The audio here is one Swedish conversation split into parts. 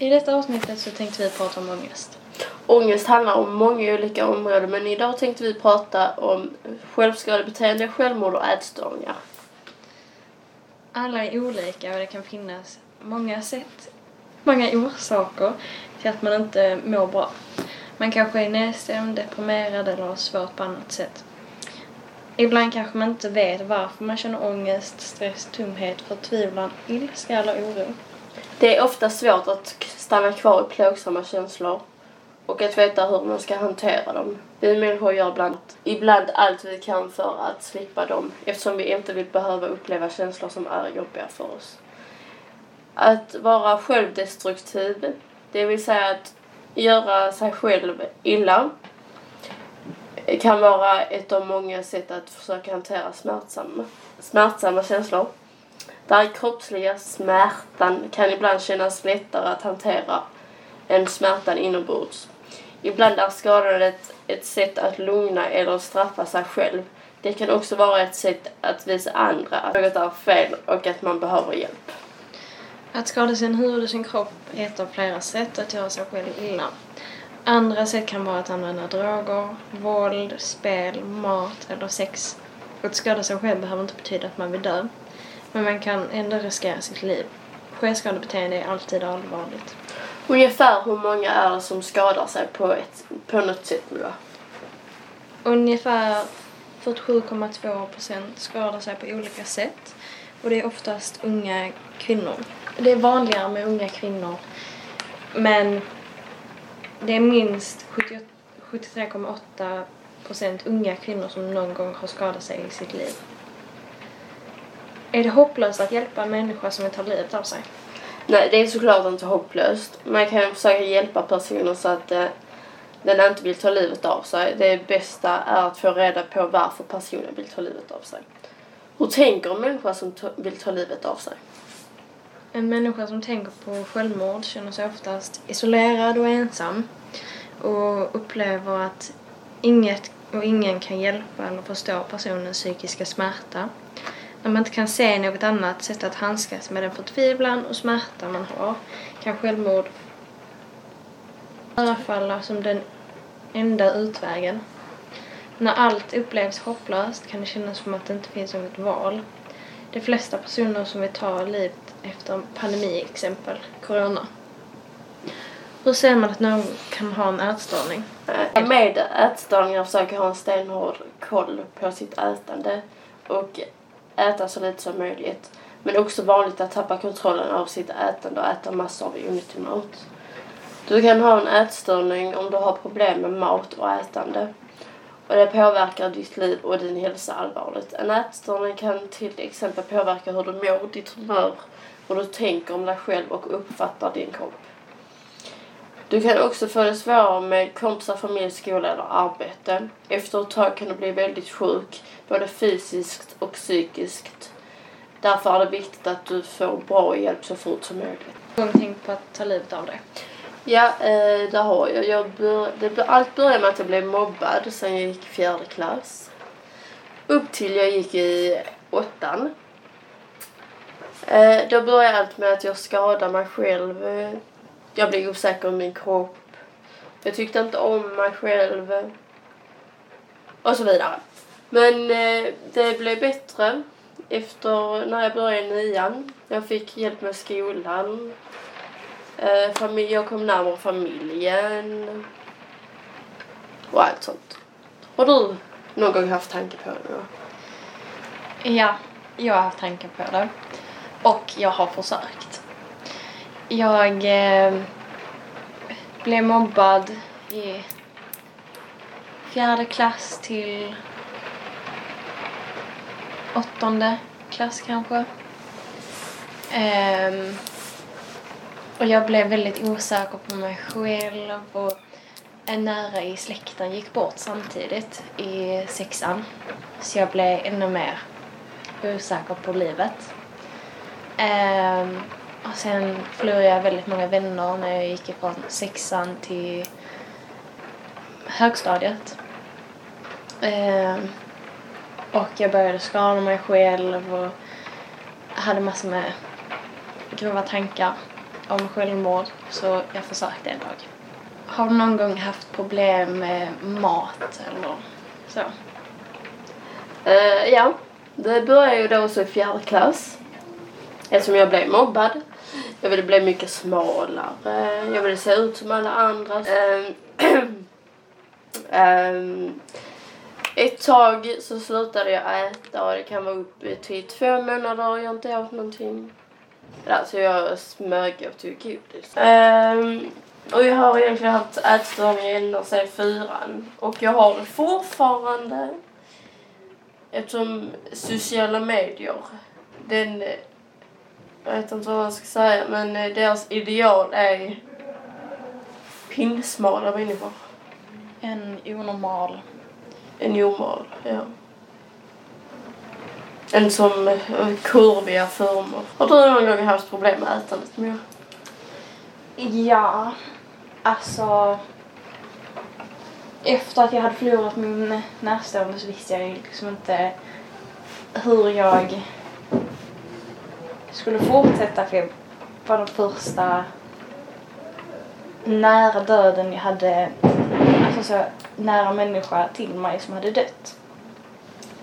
I detta avsnittet så tänkte vi prata om ångest. Ångest handlar om många olika områden men idag tänkte vi prata om självskadebeteende, självmord och ätstörningar. Alla är olika och det kan finnas många sätt, många orsaker till att man inte mår bra. Man kanske är nedstämd, deprimerad eller har svårt på annat sätt. Ibland kanske man inte vet varför man känner ångest, stress, tomhet, förtvivlan, ilska eller oro. Det är ofta svårt att stanna kvar i plågsamma känslor och att veta hur man ska hantera dem. Vi människor gör ibland, ibland allt vi kan för att slippa dem eftersom vi inte vill behöva uppleva känslor som är jobbiga för oss. Att vara självdestruktiv, det vill säga att göra sig själv illa, kan vara ett av många sätt att försöka hantera smärtsamma, smärtsamma känslor. Där kroppsliga smärtan kan ibland kännas lättare att hantera än smärtan inombords. Ibland är skadan ett, ett sätt att lugna eller straffa sig själv. Det kan också vara ett sätt att visa andra att något är fel och att man behöver hjälp. Att skada sin hud och sin kropp är ett av flera sätt att göra sig själv illa. Andra sätt kan vara att använda droger, våld, spel, mat eller sex. Att skada sig själv behöver inte betyda att man vill dö. Men man kan ändå riskera sitt liv. Självskadebeteende är alltid allvarligt. Ungefär hur många är det som skadar sig på, ett, på något sätt nu då? Ungefär 47,2 procent skadar sig på olika sätt. Och det är oftast unga kvinnor. Det är vanligare med unga kvinnor. Men det är minst 73,8 procent unga kvinnor som någon gång har skadat sig i sitt liv. Är det hopplöst att hjälpa en människa som vill ta livet av sig? Nej, det är såklart inte hopplöst. Man kan försöka hjälpa personen så att eh, den inte vill ta livet av sig. Det bästa är att få reda på varför personen vill ta livet av sig. Hur tänker en människa som vill ta livet av sig? En människa som tänker på självmord känner sig oftast isolerad och ensam och upplever att inget och ingen kan hjälpa eller förstå personens psykiska smärta. När man inte kan se något annat sätt att handskas med den förtvivlan och smärta man har kan självmord förefalla som den enda utvägen. När allt upplevs hopplöst kan det kännas som att det inte finns något val. De flesta personer som vill ta livet efter en pandemi, exempel corona. Hur ser man att någon kan ha en ätstörning? Eh, med ätstörningar försöker ha en stenhård koll på sitt ätande och äta så lite som möjligt. Men det är också vanligt att tappa kontrollen av sitt ätande och äta massor av onyttig mat. Du kan ha en ätstörning om du har problem med mat och ätande. Och det påverkar ditt liv och din hälsa allvarligt. En ätstörning kan till exempel påverka hur du mår, ditt humör, hur du tänker om dig själv och uppfattar din kropp. Du kan också få det svårare med kompisar, familj, skola eller arbete. Efter ett tag kan du bli väldigt sjuk, både fysiskt och psykiskt. Därför är det viktigt att du får bra hjälp så fort som möjligt. Har du tänkt på att ta livet av dig? Ja, eh, det har jag. jag bör, det, allt började med att jag blev mobbad sen jag gick i fjärde klass. Upp till jag gick i åttan. Eh, då började allt med att jag skadade mig själv. Jag blev osäker om min kropp. Jag tyckte inte om mig själv. Och så vidare. Men eh, det blev bättre efter när jag började i nian. Jag fick hjälp med skolan. Eh, familj, jag kom närmare familjen. Och allt sånt. Har du någon gång haft tanke på det? Ja, jag har haft tankar på det. Och jag har försökt. Jag eh, blev mobbad i fjärde klass till åttonde klass kanske. Eh, och jag blev väldigt osäker på mig själv och en nära i släkten gick bort samtidigt i sexan. Så jag blev ännu mer osäker på livet. Eh, och sen förlorade jag väldigt många vänner när jag gick ifrån sexan till högstadiet. Um, och jag började skada mig själv och hade massor med grova tankar. om självmord så jag försökte en dag. Har du någon gång haft problem med mat eller så? Uh, ja, det började ju då också i fjärde klass. Eftersom jag blev mobbad. Jag ville bli mycket smalare. Jag ville se ut som alla andra. Ehm, ehm, ett tag så slutade jag äta och det kan vara upp till typ två månader jag inte åt någonting. Alltså jag smög och tog godis. Ehm, och jag har egentligen haft ätstörningar ända sedan fyran. Och jag har det fortfarande. Eftersom sociala medier, den, jag vet inte vad man ska säga, men eh, deras ideal är pinsmala människor. En onormal. En normal, ja. En som eh, kurviga former. Har du någon gång haft problem med ätandet, Mia? Ja, alltså... Efter att jag hade förlorat min närstående så visste jag ju liksom inte hur jag skulle fortsätta för jag var den första nära döden jag hade, alltså så nära människa till mig som hade dött.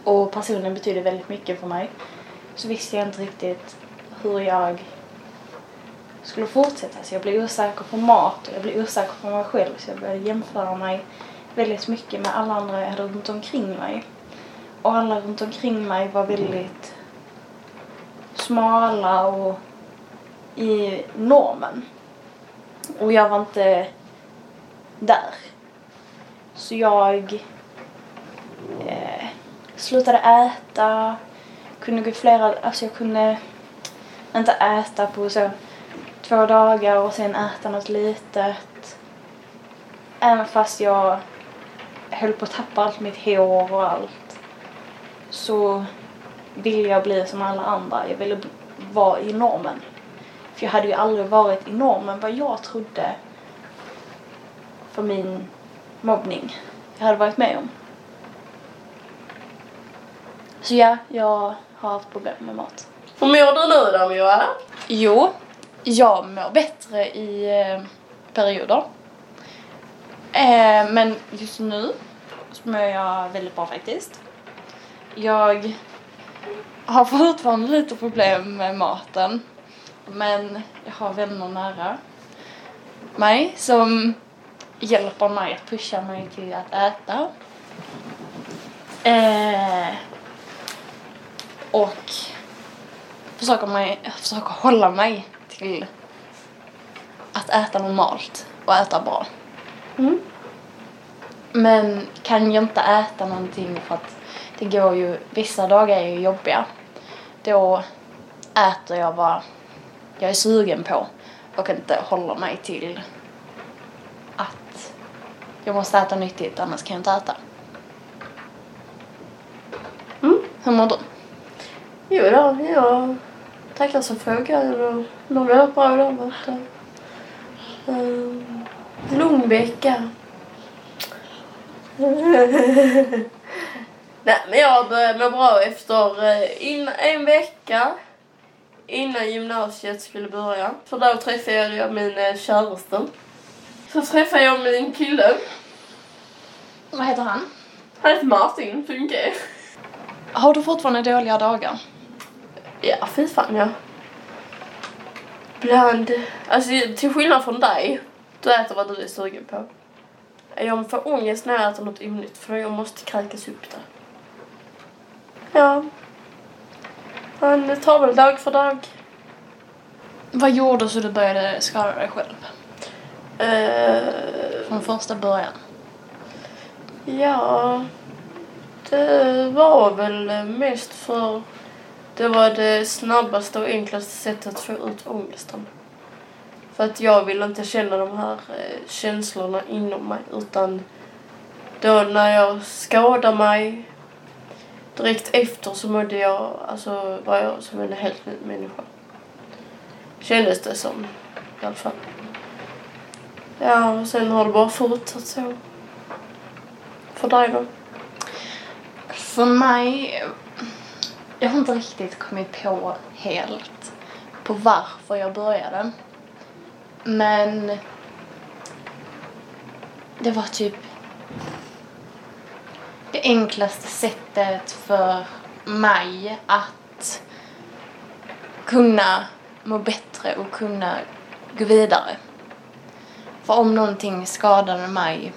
Och personen betydde väldigt mycket för mig. Så visste jag inte riktigt hur jag skulle fortsätta. Så jag blev osäker på mat och jag blev osäker på mig själv. Så jag började jämföra mig väldigt mycket med alla andra jag hade runt omkring mig. Och alla runt omkring mig var väldigt smala och i normen. Och jag var inte där. Så jag eh, slutade äta, kunde gå flera, alltså jag kunde inte äta på så två dagar och sen äta något litet. Även fast jag höll på att tappa allt mitt hår och allt så ville jag bli som alla andra. Jag ville vara i normen. För jag hade ju aldrig varit i normen vad jag trodde för min mobbning jag hade varit med om. Så ja, jag har haft problem med mat. Hur mår du nu då, Moa? Jo, jag mår bättre i eh, perioder. Eh, men just nu så mår jag väldigt bra faktiskt. Jag har fortfarande lite problem med maten. Men jag har vänner nära mig som hjälper mig att pusha mig till att äta. Eh, och försöker, mig, försöker hålla mig till att äta normalt och äta bra. Mm. Men kan jag inte äta någonting för att det går ju, vissa dagar är ju jobbiga. Då äter jag vad jag är sugen på och inte håller mig till att jag måste äta nyttigt annars kan jag inte äta. Mm. Hur mår du? Jo då, jag tackar som frågar. och Mår väldigt bra idag. Um, Lugn eh, vecka. Nej, men jag började må bra efter eh, in, en vecka innan gymnasiet skulle börja. För då träffade jag min eh, käraste. Så träffade jag min kille. Vad heter han? Han heter Martin, funkar. Har du fortfarande dåliga dagar? Ja, fy fan ja. Bland, alltså till skillnad från dig, du äter vad du är sugen på. Jag får ångest när jag äter något onyttigt för jag måste kräkas upp det. Ja. Man tar väl dag för dag. Vad gjorde så du började skada dig själv? Eh, Från första början? ja, det var väl mest för det var det snabbaste och enklaste sättet att få ut ångesten. För att jag vill inte känna de här eh, känslorna inom mig utan då när jag skadade mig direkt efter så mådde jag, alltså var jag som en helt ny människa. Kändes det som i alla fall. Ja, och sen har det bara fortsatt så. För dig då? För mig, jag har inte riktigt kommit på helt på varför jag började. Men det var typ det enklaste sättet för mig att kunna må bättre och kunna gå vidare. För om någonting skadade mig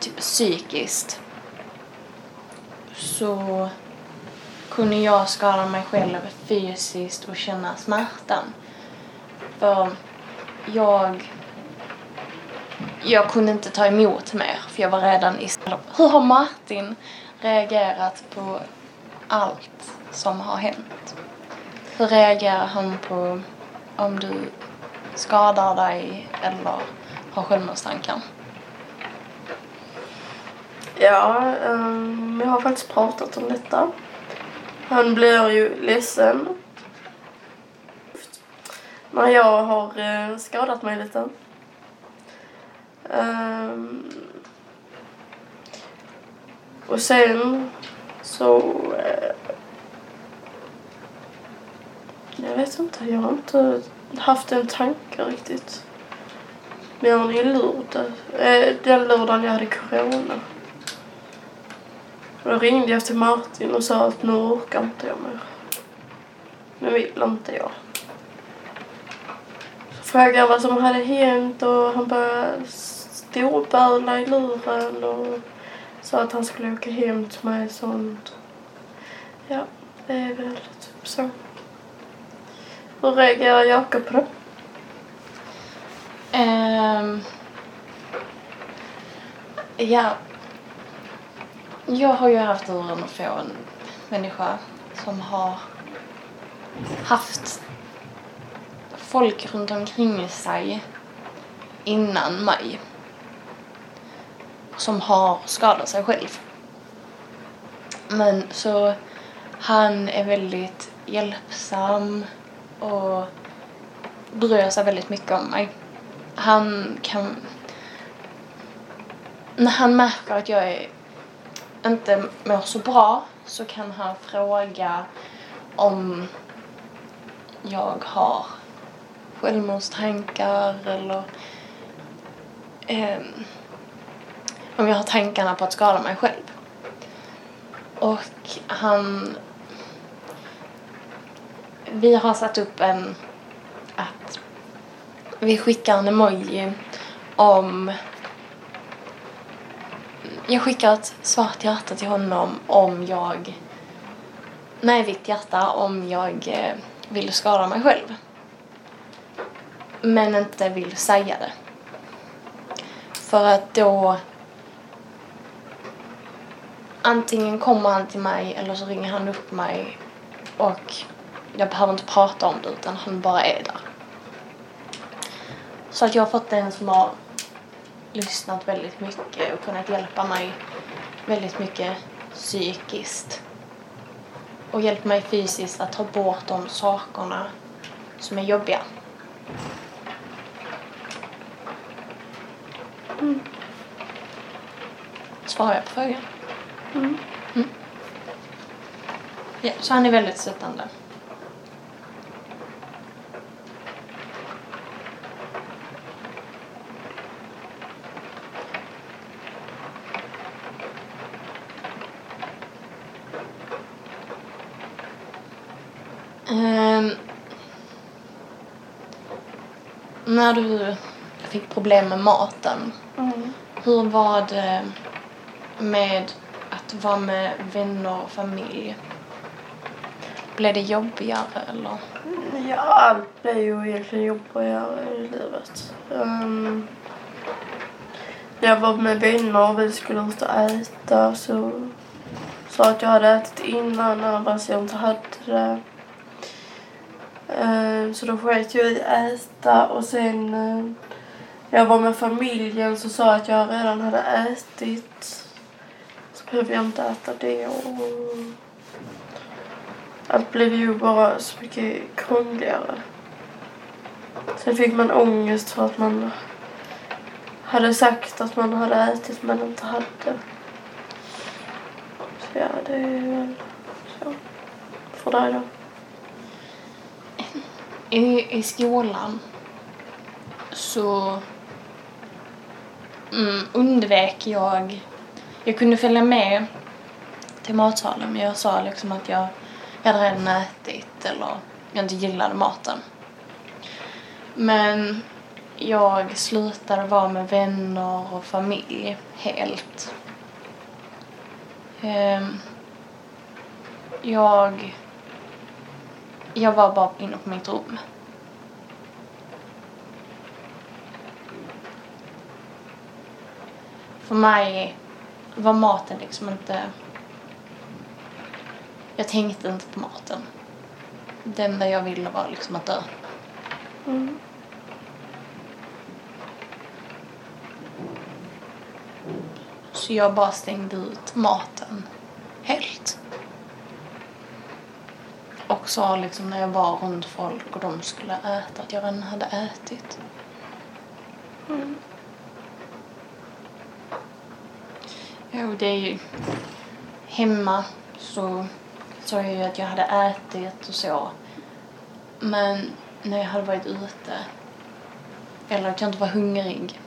typ psykiskt så kunde jag skada mig själv fysiskt och känna smärtan. För jag jag kunde inte ta emot mer för jag var redan i Hur har Martin reagerat på allt som har hänt? Hur reagerar han på om du skadar dig eller har självmordstankar? Ja, um, jag har faktiskt pratat om detta. Han blir ju ledsen när jag har eh, skadat mig lite. Um, och sen så... Uh, jag vet inte, jag har inte haft den tanken riktigt. Mer än i lördag. Uh, eh, den lördagen jag hade corona. Då ringde jag till Martin och sa att nu orkar inte jag mer. Nu vill inte jag. Så frågade jag vad som hade hänt och han började storböla i luren och sa att han skulle åka hem till mig och sånt. Ja, det är väl typ så. Hur reagerar Jakob på det? Um, ja. Jag har ju haft turen att få en människa som har haft folk runt omkring sig innan mig som har skadat sig själv. Men så han är väldigt hjälpsam och bryr sig väldigt mycket om mig. Han kan... När han märker att jag är, inte mår så bra så kan han fråga om jag har självmordstankar eller eh, om jag har tankarna på att skada mig själv. Och han... Vi har satt upp en... att vi skickar en emoji om... Jag skickar ett svart hjärta till honom om jag... Nej, vitt hjärta om jag eh, vill skada mig själv. Men inte vill säga det. För att då antingen kommer han till mig eller så ringer han upp mig och jag behöver inte prata om det utan han bara är där. Så att jag har fått en som har lyssnat väldigt mycket och kunnat hjälpa mig väldigt mycket psykiskt. Och hjälpt mig fysiskt att ta bort de sakerna som är jobbiga. Mm. Svarar jag på frågan? Mm. Mm. Ja, så han är väldigt stöttande. Um, när du fick problem med maten, mm. hur var det med att vara med vänner och familj? Blev det jobbigare eller? Mm, ja, allt blev ju egentligen jobbigare i livet. Um, jag var med vänner och vi skulle ut och äta så sa att jag hade ätit innan annars jag inte hade det. Um, så då sket jag i att äta och sen uh, jag var med familjen så sa att jag redan hade ätit behöver jag inte äta det och allt blev ju bara så mycket krångligare. Sen fick man ångest för att man hade sagt att man hade ätit men inte hade. Så ja, det är väl så. För dig då? i, i skolan så mm, undvek jag... Jag kunde följa med till matsalen men jag sa liksom att jag, jag hade redan ätit eller jag inte gillade maten. Men jag slutade vara med vänner och familj helt. Ehm, jag... Jag var bara inne på mitt rum. För mig var maten liksom inte... Jag tänkte inte på maten. Det enda jag ville var liksom att dö. Mm. Så jag bara stängde ut maten helt. Och sa liksom när jag var runt folk och de skulle äta att jag redan hade ätit. Mm. Jo, det är ju... Hemma så sa jag ju att jag hade ätit och så. Men när jag hade varit ute, eller att jag inte var hungrig.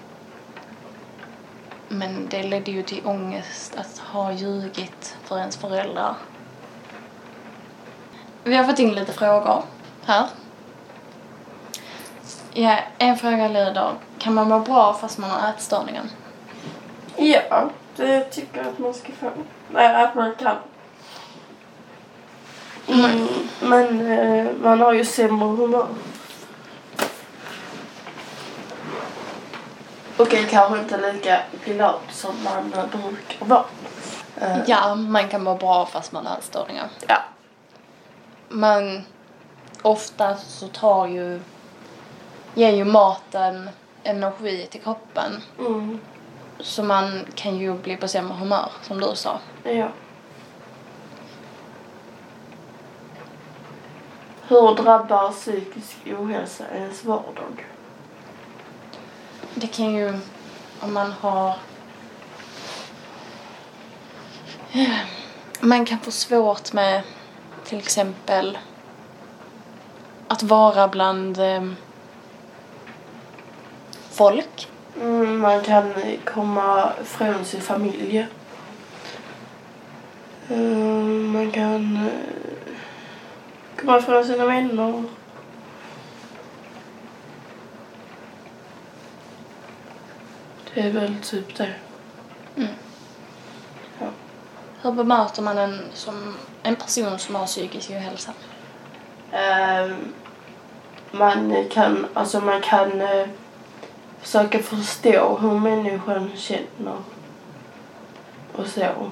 Men det ledde ju till ångest att ha ljugit för ens föräldrar. Vi har fått in lite frågor här. Ja, en fråga lyder, kan man må bra fast man har ätstörningen? Ja, det tycker jag att man ska få. Nej, att man kan. Mm, men eh, man har ju sämre humör. Och är kanske inte lika glad som man eh, brukar vara. Eh, Ja, man kan må bra fast man har ätstörningar. ja. Men ofta så tar ju, ger ju maten energi till kroppen. Mm, Så man kan ju bli på sämre humör, som du sa. ja. Hur drabbar psykisk ohälsa ens vardag? Det kan ju, om man har... Man kan få svårt med till exempel att vara bland eh, folk. Mm, man kan komma från sin familj. Mm, man kan eh, komma från sina vänner. Det är väl typ det. Mm. Ja. Hur bemöter man en, som, en person som har psykisk ohälsa? Ehm, man kan, alltså man kan eh, försöka förstå hur människan känner och så.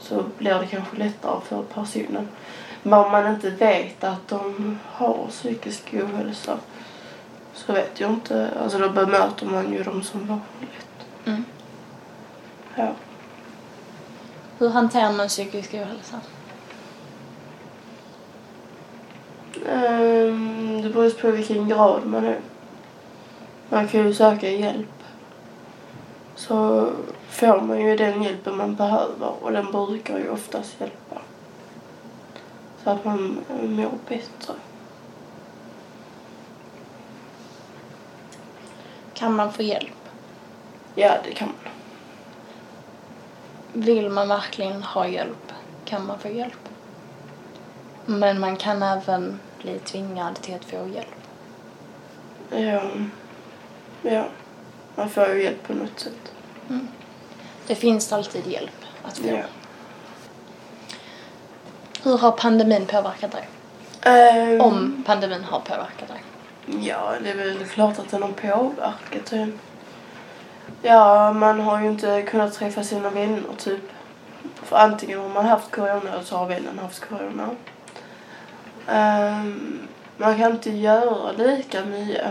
Så blir det kanske lättare för personen. Men om man inte vet att de har psykisk ohälsa så vet jag inte. Alltså då bemöter man ju dem som vanligt. Mm. Ja. Hur hanterar man psykisk ohälsa? Ehm, det beror på vilken grad man är. Man kan ju söka hjälp. Så får man ju den hjälpen man behöver och den brukar ju oftast hjälpa. Så att man mår bättre. Kan man få hjälp? Ja, det kan man. Vill man verkligen ha hjälp kan man få hjälp. Men man kan även bli tvingad till att få hjälp. Ja. Ja. Man får ju hjälp på något sätt. Det finns alltid hjälp att få. Ja. Hur har pandemin påverkat dig? Ehm, Om pandemin har påverkat dig? Ja, det är väl klart att den har påverkat en. Ja, man har ju inte kunnat träffa sina vänner typ. För antingen har man haft corona eller så har vännen haft corona. Ehm, man kan inte göra lika mycket.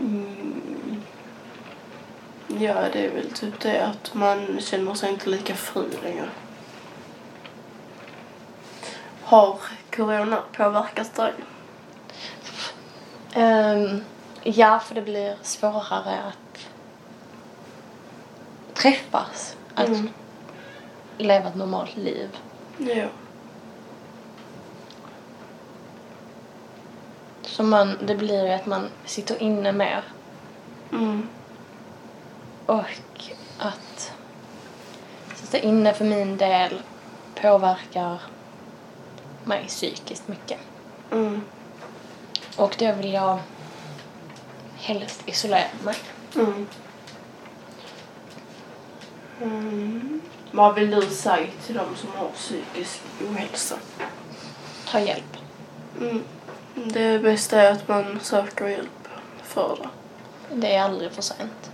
Mm. Ja, det är väl typ det att man känner sig inte lika fri längre. Har corona påverkat dig? Ehm, ja, för det blir svårare att träffas. Att Mm. leva ett normalt liv. Ja. Så man, det blir ju att man sitter inne mer Mm. och att sitta inne för min del påverkar mig psykiskt mycket. Mm. Och då vill jag helst isolera mig. Mm. Mm. Vad vill du säga till de som har psykisk ohälsa? Ta hjälp. Mm. Det bästa är att man söker hjälp för det. Det är aldrig för sent.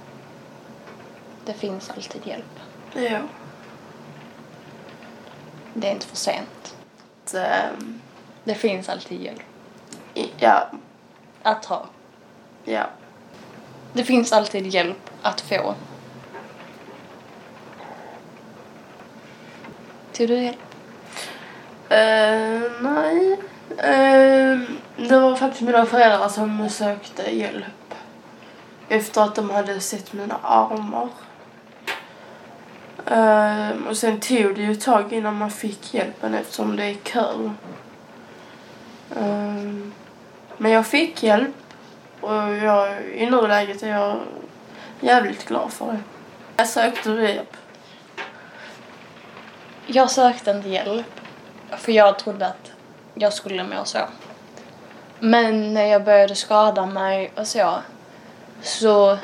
Det finns alltid hjälp. Ja. Det är inte för sent. Så, ehm, Det finns alltid hjälp ja. att ha. Ja. Det finns alltid hjälp att få. Tog du hjälp? Uh, nej. Eh, det var faktiskt mina föräldrar som sökte hjälp. Efter att de hade sett mina armar. Uh, och sen tog det ju ett tag innan man fick hjälpen eftersom det är kö. Uh, eh, men jag fick hjälp. Och jag, i nuläget är jag jävligt glad för det. Jag sökte du hjälp. Jag sökte inte hjälp. För jag trodde att jag skulle må så. Men när jag började skada mig och så. Så.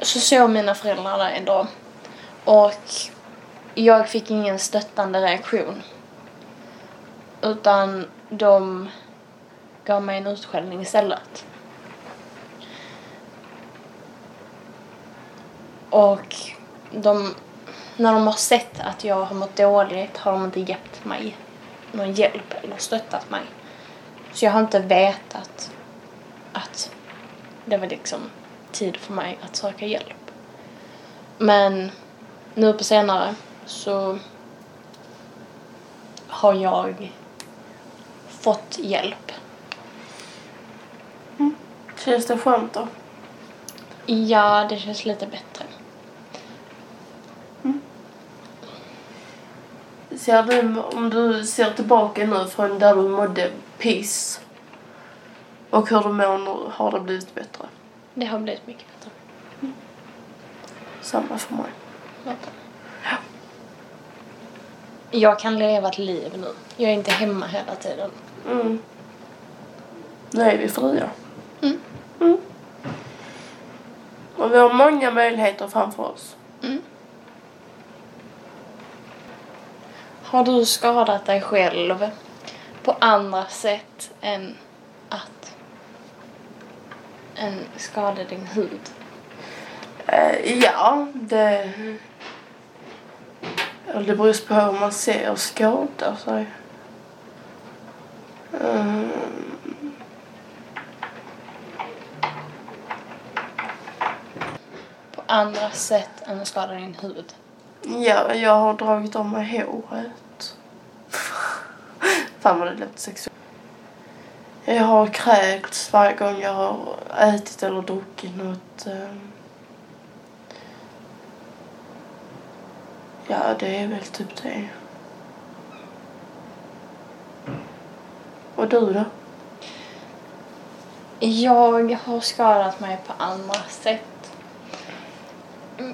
Så såg mina föräldrar det ändå. Och jag fick ingen stöttande reaktion. Utan de gav mig en utskällning istället. Och de, när de har sett att jag har mått dåligt har de inte gett mig någon hjälp eller stöttat mig. Så jag har inte vetat att det var liksom tid för mig att söka hjälp. Men nu på senare så har jag fått hjälp. Känns det skönt då? Ja, det känns lite bättre. Ser du, om du ser tillbaka nu från där du mådde piss och hur du mår nu, har det blivit bättre? Det har blivit mycket bättre. Samma för mig. Ja. Jag kan leva ett liv nu. Jag är inte hemma hela tiden. Mm. Nu är vi fria. Mm. Mm. Och vi har många möjligheter framför oss. Mm. Har du skadat dig själv på andra sätt än att än skada din hud? Eh, ja, det... Det beror på hur man ser skada sig. Mm. På andra sätt än att skada din hud? Ja, jag har dragit av mig håret. Fan vad det lät sexuellt. Jag har kräkts varje gång jag har ätit eller druckit något. Ehm. Ja, det är väl typ det. Och du då? Jag har skadat mig på andra sätt.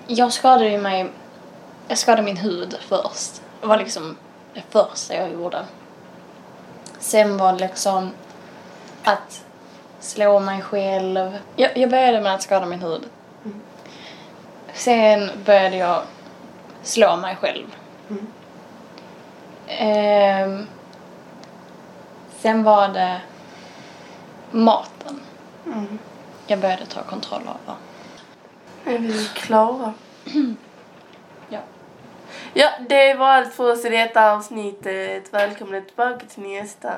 Jag skadade ju mig... Jag skadade min hud först. Det var liksom det första jag gjorde. Sen var det liksom att slå mig själv. Jag, jag började med att skada min hud. Sen började jag slå mig själv. Mm. Ehm, sen var det maten Mm. jag började ta kontroll över. Är vi klara? Ja. Det var allt för oss i detta avsnittet. Välkomna tillbaka till nästa.